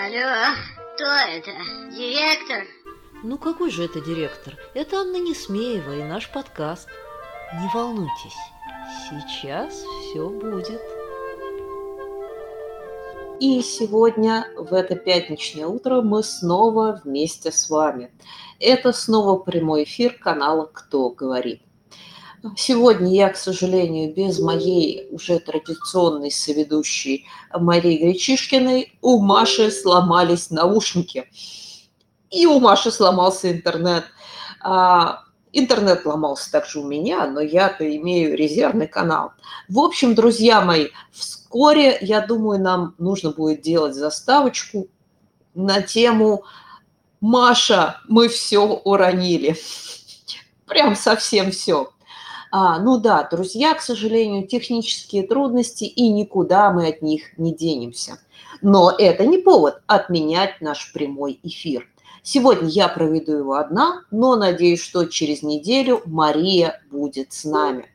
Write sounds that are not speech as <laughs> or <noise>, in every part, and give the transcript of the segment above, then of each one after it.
Алло, кто это? Директор? Ну какой же это директор? Это Анна Несмеева и наш подкаст. Не волнуйтесь, сейчас все будет. И сегодня, в это пятничное утро, мы снова вместе с вами. Это снова прямой эфир канала «Кто говорит». Сегодня я, к сожалению, без моей уже традиционной соведущей Марии Гречишкиной у Маши сломались наушники. И у Маши сломался интернет. А, интернет ломался также у меня, но я-то имею резервный канал. В общем, друзья мои, вскоре, я думаю, нам нужно будет делать заставочку на тему «Маша, мы все уронили». Прям совсем все. А, ну да, друзья, к сожалению, технические трудности, и никуда мы от них не денемся. Но это не повод отменять наш прямой эфир. Сегодня я проведу его одна, но надеюсь, что через неделю Мария будет с нами.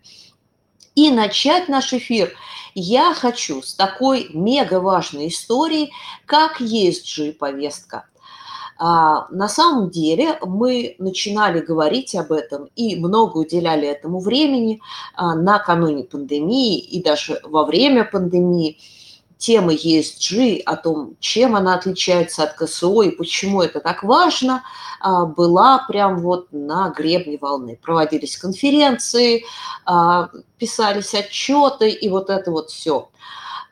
И начать наш эфир я хочу с такой мега важной истории, как ESG-повестка. А, на самом деле мы начинали говорить об этом и много уделяли этому времени а, накануне пандемии и даже во время пандемии. Темы ESG, о том, чем она отличается от КСО и почему это так важно, а, была прям вот на гребне волны. Проводились конференции, писались отчеты и вот это вот все.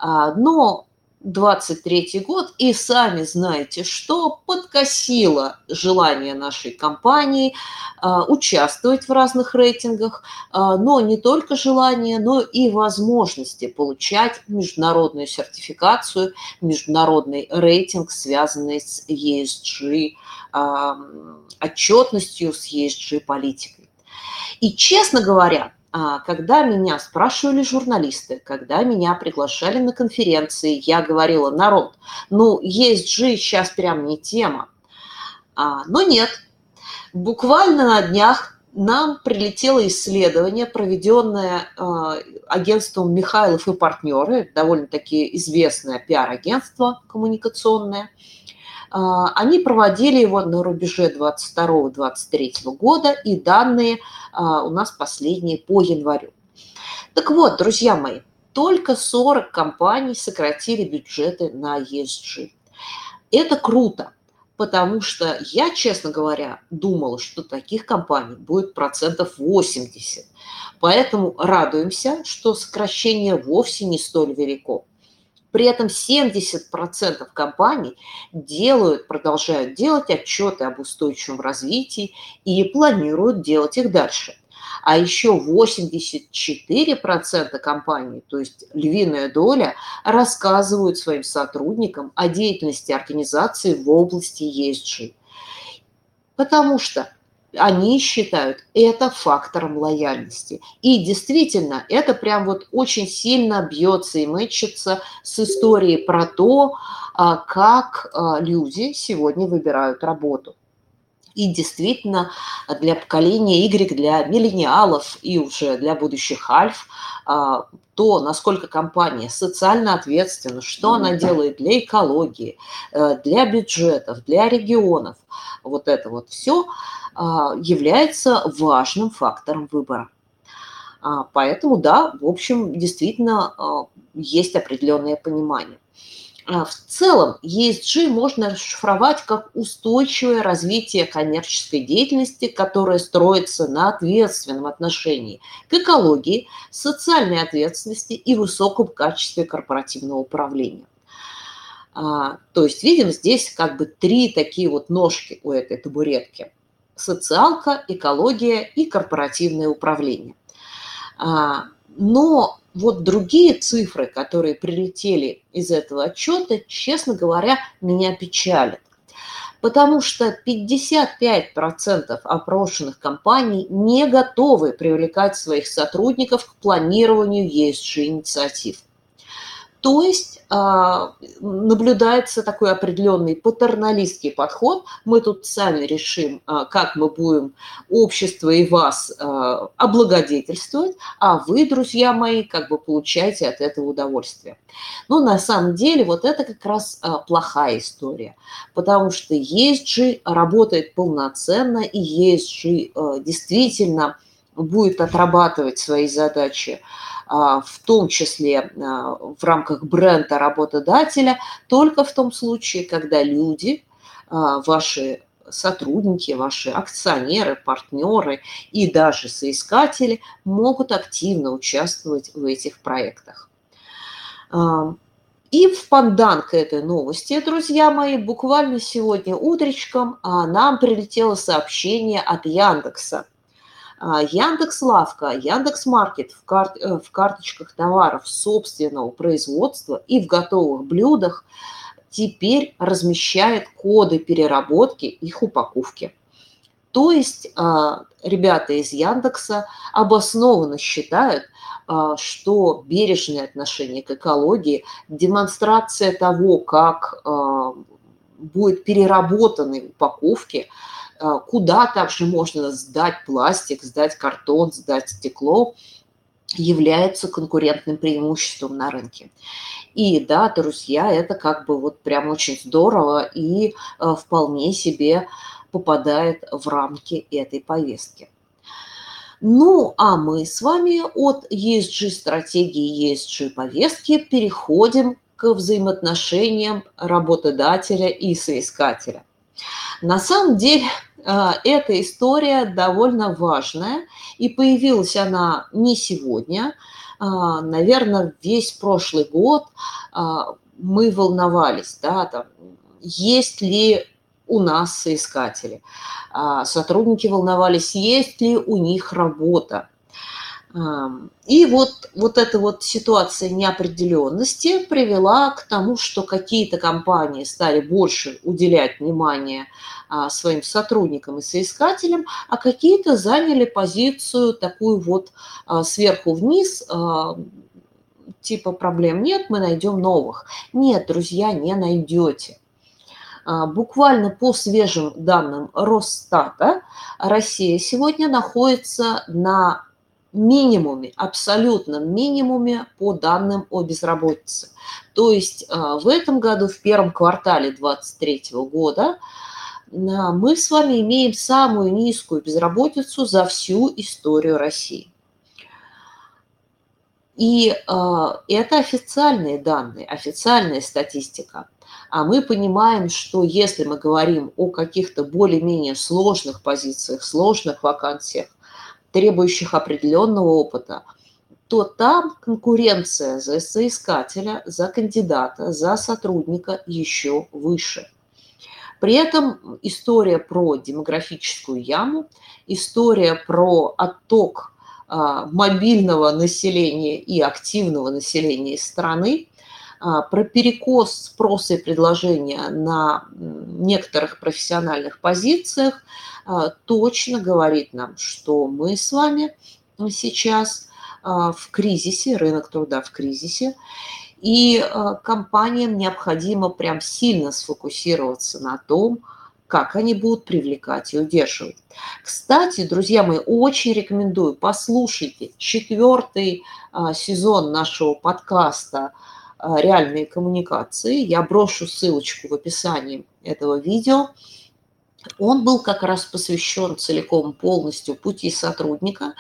Но 23 год, и сами знаете, что подкосило желание нашей компании а, участвовать в разных рейтингах, а, но не только желание, но и возможности получать международную сертификацию, международный рейтинг, связанный с ESG а, отчетностью, с ESG политикой. И, честно говоря, когда меня спрашивали журналисты, когда меня приглашали на конференции, я говорила, народ, ну, есть же сейчас прям не тема. А, но нет, буквально на днях нам прилетело исследование, проведенное э, агентством Михайлов и партнеры, довольно-таки известное пиар-агентство коммуникационное – а, они проводили его на рубеже 22-23 года, и данные а, у нас последние по январю. Так вот, друзья мои, только 40 компаний сократили бюджеты на ESG. Это круто, потому что я, честно говоря, думала, что таких компаний будет процентов 80. Поэтому радуемся, что сокращение вовсе не столь велико. При этом 70% компаний делают, продолжают делать отчеты об устойчивом развитии и планируют делать их дальше. А еще 84% компаний, то есть львиная доля, рассказывают своим сотрудникам о деятельности организации в области ESG. Потому что они считают это фактором лояльности. И действительно, это прям вот очень сильно бьется и мычится с историей про то, а, как а, люди сегодня выбирают работу. И действительно, для поколения Y, для миллениалов и уже для будущих альф, а, то, насколько компания социально ответственна, что она делает для экологии, э, для бюджетов, для регионов, вот это вот все – а, является важным фактором выбора. А, поэтому, да, в общем, действительно есть определенное понимание. В целом ESG можно расшифровать как устойчивое развитие коммерческой деятельности, которое строится на ответственном отношении к экологии, социальной ответственности и высоком качестве корпоративного управления. То есть видим здесь как бы три такие вот ножки у этой табуретки – социалка, экология и корпоративное управление. А, но вот другие цифры, которые прилетели из этого отчета, честно говоря, меня печалят. Потому что 55% опрошенных компаний не готовы привлекать своих сотрудников к планированию ESG-инициатив. То есть а, наблюдается такой определенный патерналистский подход. Мы тут сами решим, а, как мы будем общество и вас а, облагодетельствовать, а вы, друзья мои, как бы получаете от этого удовольствие. Но на самом деле вот это как раз плохая история, потому что ESG работает полноценно, и ESG действительно будет отрабатывать свои задачи в том числе а, в рамках бренда работодателя, только в том случае, когда люди, а, ваши сотрудники, ваши акционеры, партнеры и даже соискатели могут активно участвовать в этих проектах. И в пандан к этой новости, друзья мои, буквально сегодня утречком нам прилетело сообщение от Яндекса. А, Яндекс Лавка, Яндекс Маркет в, кар... Э, в карточках товаров собственного производства и в готовых блюдах теперь размещает коды переработки их упаковки. То есть а, ребята из Яндекса обоснованно считают, а, что бережное отношение к экологии, демонстрация того, как будет переработаны упаковки – куда также можно сдать пластик, сдать картон, сдать стекло, является конкурентным преимуществом на рынке. И да, друзья, это как бы вот прям очень здорово и а, вполне себе попадает в рамки этой повестки. Ну, а мы с вами от ESG-стратегии, ESG-повестки переходим к взаимоотношениям работодателя и соискателя. На самом деле а, эта история довольно важная, и появилась она не сегодня. А, Наверное, весь прошлый год а, мы волновались, да, там, есть ли у нас соискатели. Сотрудники волновались, есть ли у них работа. И вот, вот эта вот ситуация неопределенности привела к тому, что какие-то компании стали больше уделять внимание а, своим сотрудникам и соискателям, а какие-то заняли позицию такую вот а, сверху вниз, а, типа проблем нет, мы найдем новых. Нет, друзья, не найдете. Буквально по свежим данным Росстата, Россия сегодня находится на минимуме, абсолютном минимуме по данным о безработице. То есть а, в этом году, в первом квартале 2023 года, а, мы с вами имеем самую низкую безработицу за всю историю России. И э, это официальные данные, официальная статистика. А мы понимаем, что если мы говорим о каких-то более-менее сложных позициях, сложных вакансиях, требующих определенного опыта, то там конкуренция за соискателя, за кандидата, за сотрудника еще выше. При этом история про демографическую яму, история про отток а, мобильного населения и активного населения страны, про перекос спроса и предложения на некоторых профессиональных позициях – а, точно говорит нам, что мы с вами сейчас а, в кризисе, рынок труда в кризисе, и а, компаниям необходимо прям сильно сфокусироваться на том, как они будут привлекать и удерживать. Кстати, друзья мои, очень рекомендую, послушайте четвертый сезон нашего подкаста «Реальные коммуникации». Я брошу ссылочку в описании этого видео он был как раз посвящен целиком полностью пути сотрудника.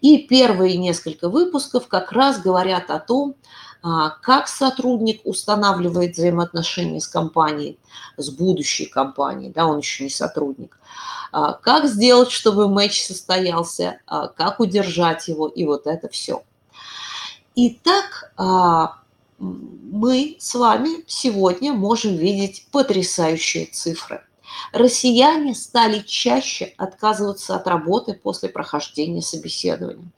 И первые несколько выпусков как раз говорят о том, а, как сотрудник устанавливает взаимоотношения с компанией, с будущей компанией, да, он еще не сотрудник, а, как сделать, чтобы матч состоялся, а, как удержать его, и вот это все. Итак, мы с вами сегодня можем видеть потрясающие цифры россияне стали чаще отказываться от работы после прохождения собеседования.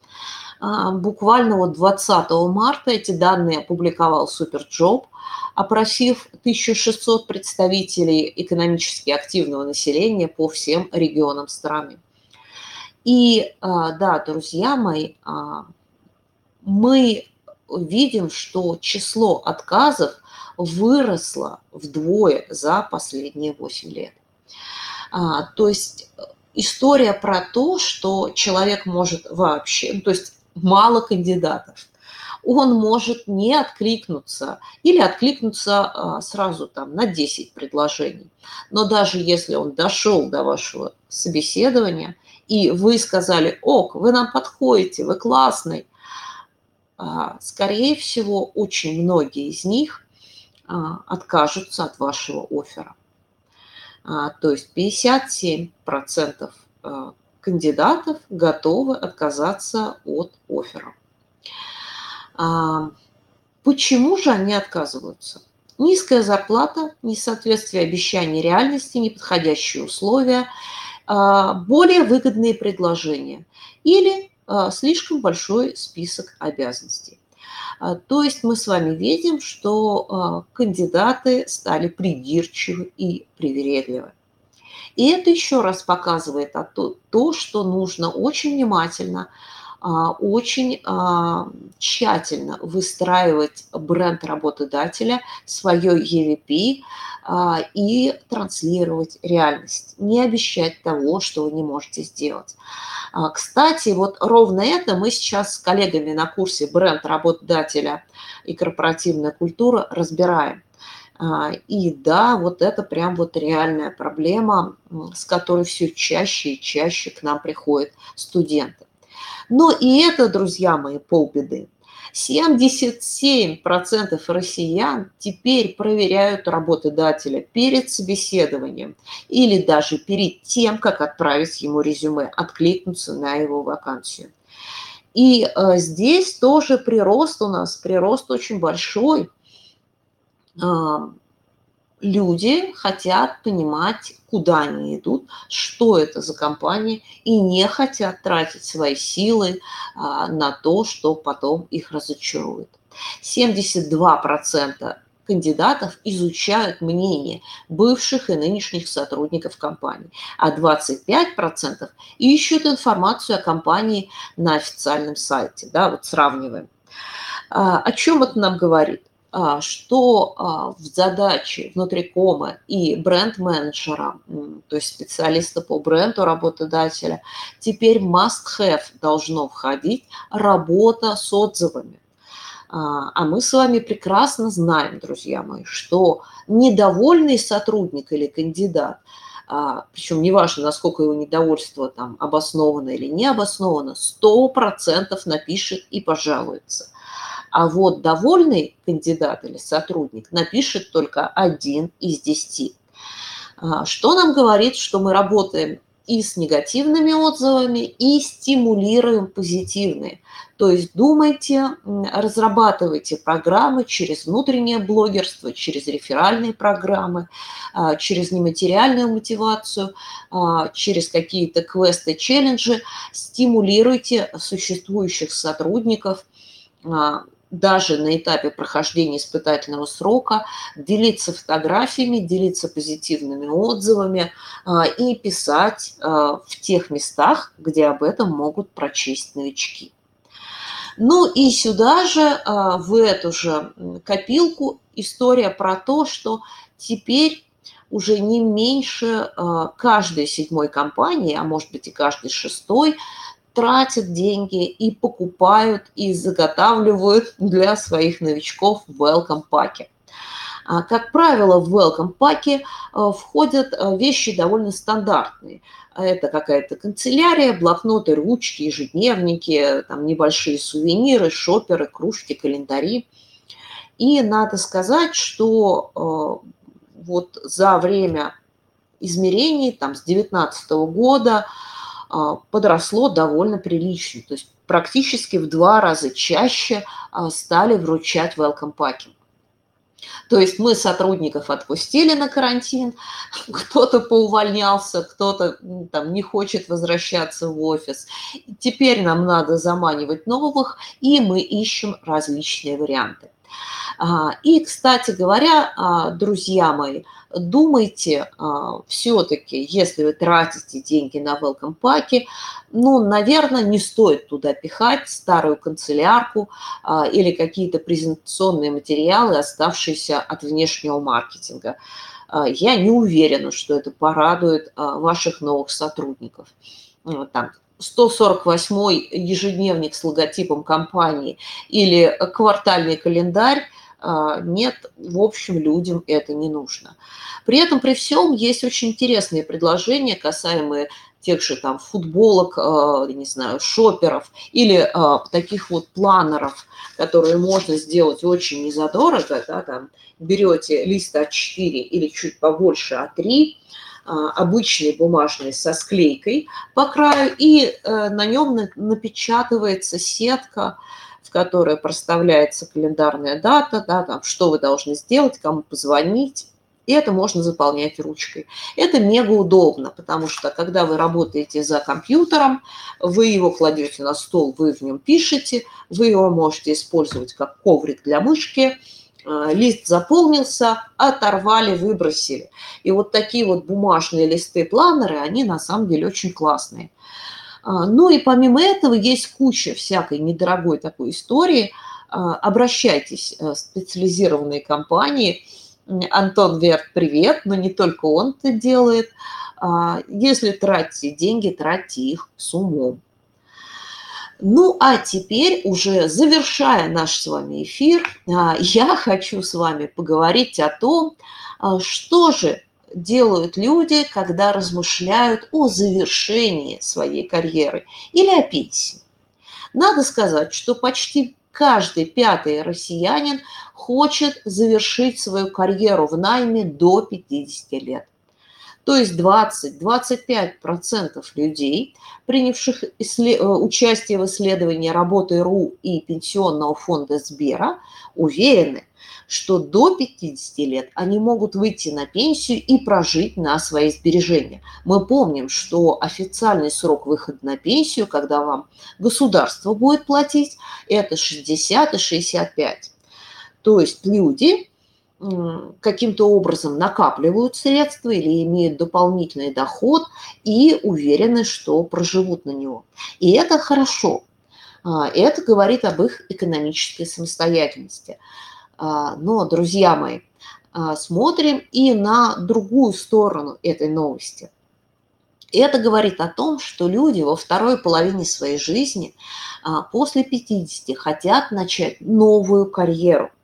А, буквально вот 20 марта эти данные опубликовал Superjob, опросив 1600 представителей экономически активного населения по всем регионам страны. И а, да, друзья мои, а, мы видим, что число отказов выросло вдвое за последние 8 лет. А, то есть история про то, что человек может вообще, ну, то есть мало кандидатов, он может не откликнуться или откликнуться а, сразу там на 10 предложений. Но даже если он дошел до вашего собеседования, и вы сказали, ок, вы нам подходите, вы классный, скорее всего, очень многие из них а, откажутся от вашего оффера. То есть 57% кандидатов готовы отказаться от оффера. Почему же они отказываются? Низкая зарплата, несоответствие обещаний реальности, неподходящие условия, а, более выгодные предложения или а, слишком большой список обязанностей. А, то есть мы с вами видим, что кандидаты стали придирчивы и привередливы. И это еще раз показывает то, что нужно очень внимательно а, очень а, тщательно выстраивать бренд работодателя, свое EVP а, и транслировать реальность. Не обещать того, что вы не можете сделать. Кстати, вот ровно это мы сейчас с коллегами на курсе «Бренд работодателя и корпоративная культура» разбираем. И да, вот это прям вот реальная проблема, с которой все чаще и чаще к нам приходят студенты. Но и это, друзья мои, полбеды. 77% россиян теперь проверяют работодателя перед собеседованием или даже перед тем, как отправить ему резюме, откликнуться на его вакансию. И э, здесь тоже прирост у нас, прирост очень большой. Люди хотят понимать, куда они идут, что это за компания, и не хотят тратить свои силы а, на то, что потом их разочарует. 72% кандидатов изучают мнение бывших и нынешних сотрудников компании, а 25% ищут информацию о компании на официальном сайте. Да, вот сравниваем. А, о чем это нам говорит? А, что а, в задачи внутрикома и бренд-менеджера, то есть специалиста по бренду работодателя, теперь must-have должно входить работа с отзывами. А, а мы с вами прекрасно знаем, друзья мои, что недовольный сотрудник или кандидат, причем неважно, насколько его недовольство там обосновано или не обосновано, 100% напишет и пожалуется – а вот довольный кандидат или сотрудник напишет только один из десяти. А, что нам говорит, что мы работаем и с негативными отзывами, и стимулируем позитивные. То есть думайте, разрабатывайте программы через внутреннее блогерство, через реферальные программы, а, через нематериальную мотивацию, а, через какие-то квесты, челленджи, стимулируйте существующих сотрудников даже на этапе прохождения испытательного срока делиться фотографиями, делиться позитивными отзывами а, и писать а, в тех местах, где об этом могут прочесть новички. Ну и сюда же, а, в эту же копилку, история про то, что теперь уже не меньше каждой седьмой компании, а может быть и каждой шестой, тратят деньги и покупают и заготавливают для своих новичков welcome паки. Как правило, в welcome паки а, входят а, вещи довольно стандартные. Это какая-то канцелярия, блокноты, ручки, ежедневники, там небольшие сувениры, шоперы, кружки, календари. И надо сказать, что вот за время измерений, там, с 2019 года, подросло довольно прилично. То есть практически в два раза чаще а, стали вручать welcome паки. То есть мы сотрудников отпустили на карантин, <laughs> кто-то поувольнялся, кто-то там не хочет возвращаться в офис. Теперь нам надо заманивать новых, и мы ищем различные варианты. И, кстати говоря, друзья мои, думайте все-таки, если вы тратите деньги на welcome паки, ну, наверное, не стоит туда пихать старую канцелярку или какие-то презентационные материалы, оставшиеся от внешнего маркетинга. Я не уверена, что это порадует ваших новых сотрудников. Там 148 ежедневник с логотипом компании или квартальный календарь, а, нет, в общем, людям это не нужно. При этом, при всем, есть очень интересные предложения, касаемые тех же там футболок, а, не знаю, шоперов или а, таких вот планеров, которые можно сделать очень незадорого, да, там берете лист А4 или чуть побольше А3, а, обычный бумажный со склейкой по краю, и э, на нем напечатывается сетка, в проставляется календарная дата, да, там, что вы должны сделать, кому позвонить, и это можно заполнять ручкой. Это мега удобно, потому что когда вы работаете за компьютером, вы его кладете на стол, вы в нем пишете, вы его можете использовать как коврик для мышки – Э, лист заполнился, оторвали, выбросили. И вот такие вот бумажные листы-планеры, они на самом деле очень классные. А, ну и помимо этого есть куча всякой недорогой такой истории. А, обращайтесь э, в специализированные компании. Антон Верт, привет, но не только он это делает. А, если тратите деньги, тратьте их с умом. Ну, а теперь, уже завершая наш с вами эфир, я хочу с вами поговорить о том, что же делают люди, когда размышляют о завершении своей карьеры или о пенсии. Надо сказать, что почти каждый пятый россиянин хочет завершить свою карьеру в найме до 50 лет. То есть 20-25% людей, принявших э, участие в исследовании работы РУ и Пенсионного фонда Сбера, уверены, что до 50 лет они могут выйти на пенсию и прожить на свои сбережения. Мы помним, что официальный срок выхода на пенсию, когда вам государство будет платить, это 60 и 65. То есть люди каким-то образом накапливают средства или имеют дополнительный доход и уверены, что проживут на него. И это хорошо. А, это говорит об их экономической самостоятельности. А, но, друзья мои, а, смотрим и на другую сторону этой новости. Это говорит о том, что люди во второй половине своей жизни после 50 хотят начать новую карьеру –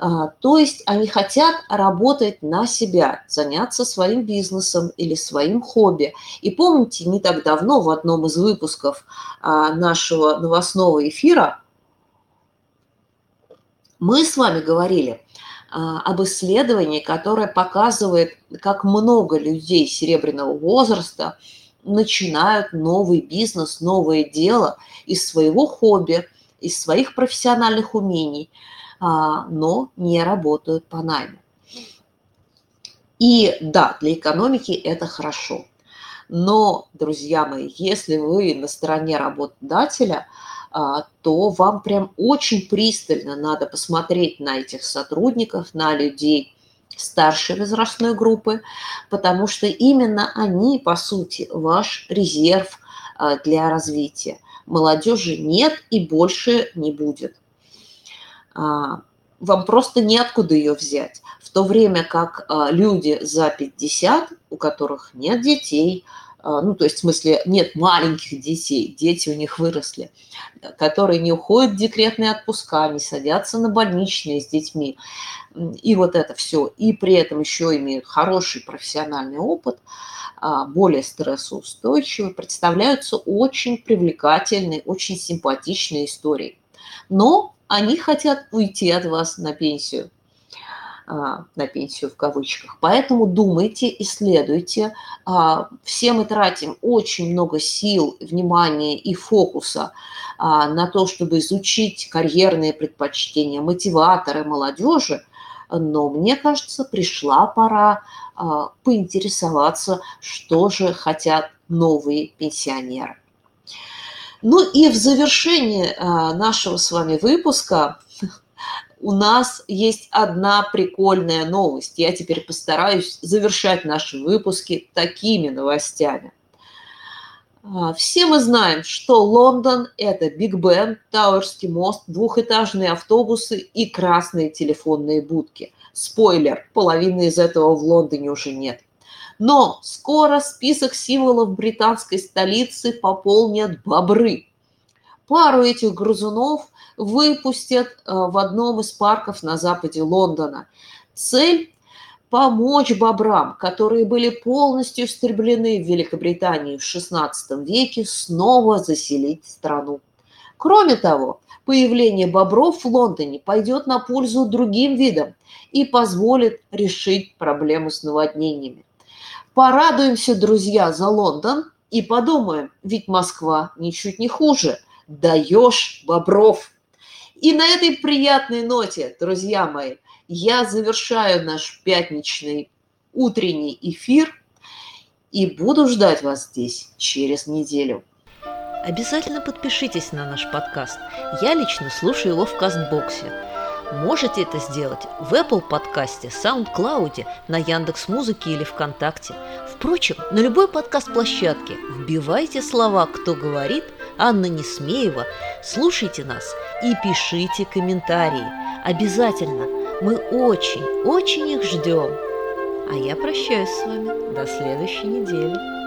а, то есть они хотят работать на себя, заняться своим бизнесом или своим хобби. И помните, не так давно в одном из выпусков а, нашего новостного эфира мы с вами говорили а, об исследовании, которое показывает, как много людей серебряного возраста начинают новый бизнес, новое дело из своего хобби, из своих профессиональных умений – а, но не работают по найму. И да, для экономики это хорошо. Но, друзья мои, если вы на стороне работодателя, то вам прям очень пристально надо посмотреть на этих сотрудников, на людей старшей возрастной группы, потому что именно они, по сути, ваш резерв а, для развития. Молодежи нет и больше не будет. А, вам просто неоткуда ее взять. В то время как а, люди за 50, у которых нет детей, а, ну, то есть в смысле нет маленьких детей, дети у них выросли, которые не уходят в декретные отпуска, не садятся на больничные с детьми, и вот это все, и при этом еще имеют хороший профессиональный опыт, более стрессоустойчивые, представляются очень привлекательной, очень симпатичной историей. Но они хотят уйти от вас на пенсию, а, на пенсию в кавычках. Поэтому думайте, исследуйте. А, все мы тратим очень много сил, внимания и фокуса а, на то, чтобы изучить карьерные предпочтения, мотиваторы молодежи, но мне кажется, пришла пора поинтересоваться, что же хотят новые пенсионеры. Ну и в завершении а, нашего с вами выпуска у нас есть одна прикольная новость. Я теперь постараюсь завершать наши выпуски такими новостями. А, все мы знаем, что Лондон – это Биг Бен, Тауэрский мост, двухэтажные автобусы и красные телефонные будки. Спойлер, половины из этого в Лондоне уже нет. Но скоро список символов британской столицы пополнят бобры. Пару этих грызунов выпустят э, в одном из парков на западе Лондона. Цель – помочь бобрам, которые были полностью истреблены в Великобритании в XVI веке, снова заселить страну. Кроме того, появление бобров в Лондоне пойдет на пользу другим видам и позволит решить проблему с наводнениями. Порадуемся, друзья, за Лондон и подумаем, ведь Москва ничуть не хуже. Даешь бобров. И на этой приятной ноте, друзья мои, я завершаю наш пятничный утренний эфир и буду ждать вас здесь через неделю. Обязательно подпишитесь на наш подкаст. Я лично слушаю его в Кастбоксе. Можете это сделать в Apple подкасте, SoundCloud, на Яндекс Музыке или ВКонтакте. Впрочем, на любой подкаст-площадке вбивайте слова «Кто говорит», Анна Несмеева, слушайте нас и пишите комментарии. Обязательно. Мы очень, очень их ждем. А я прощаюсь с вами до следующей недели.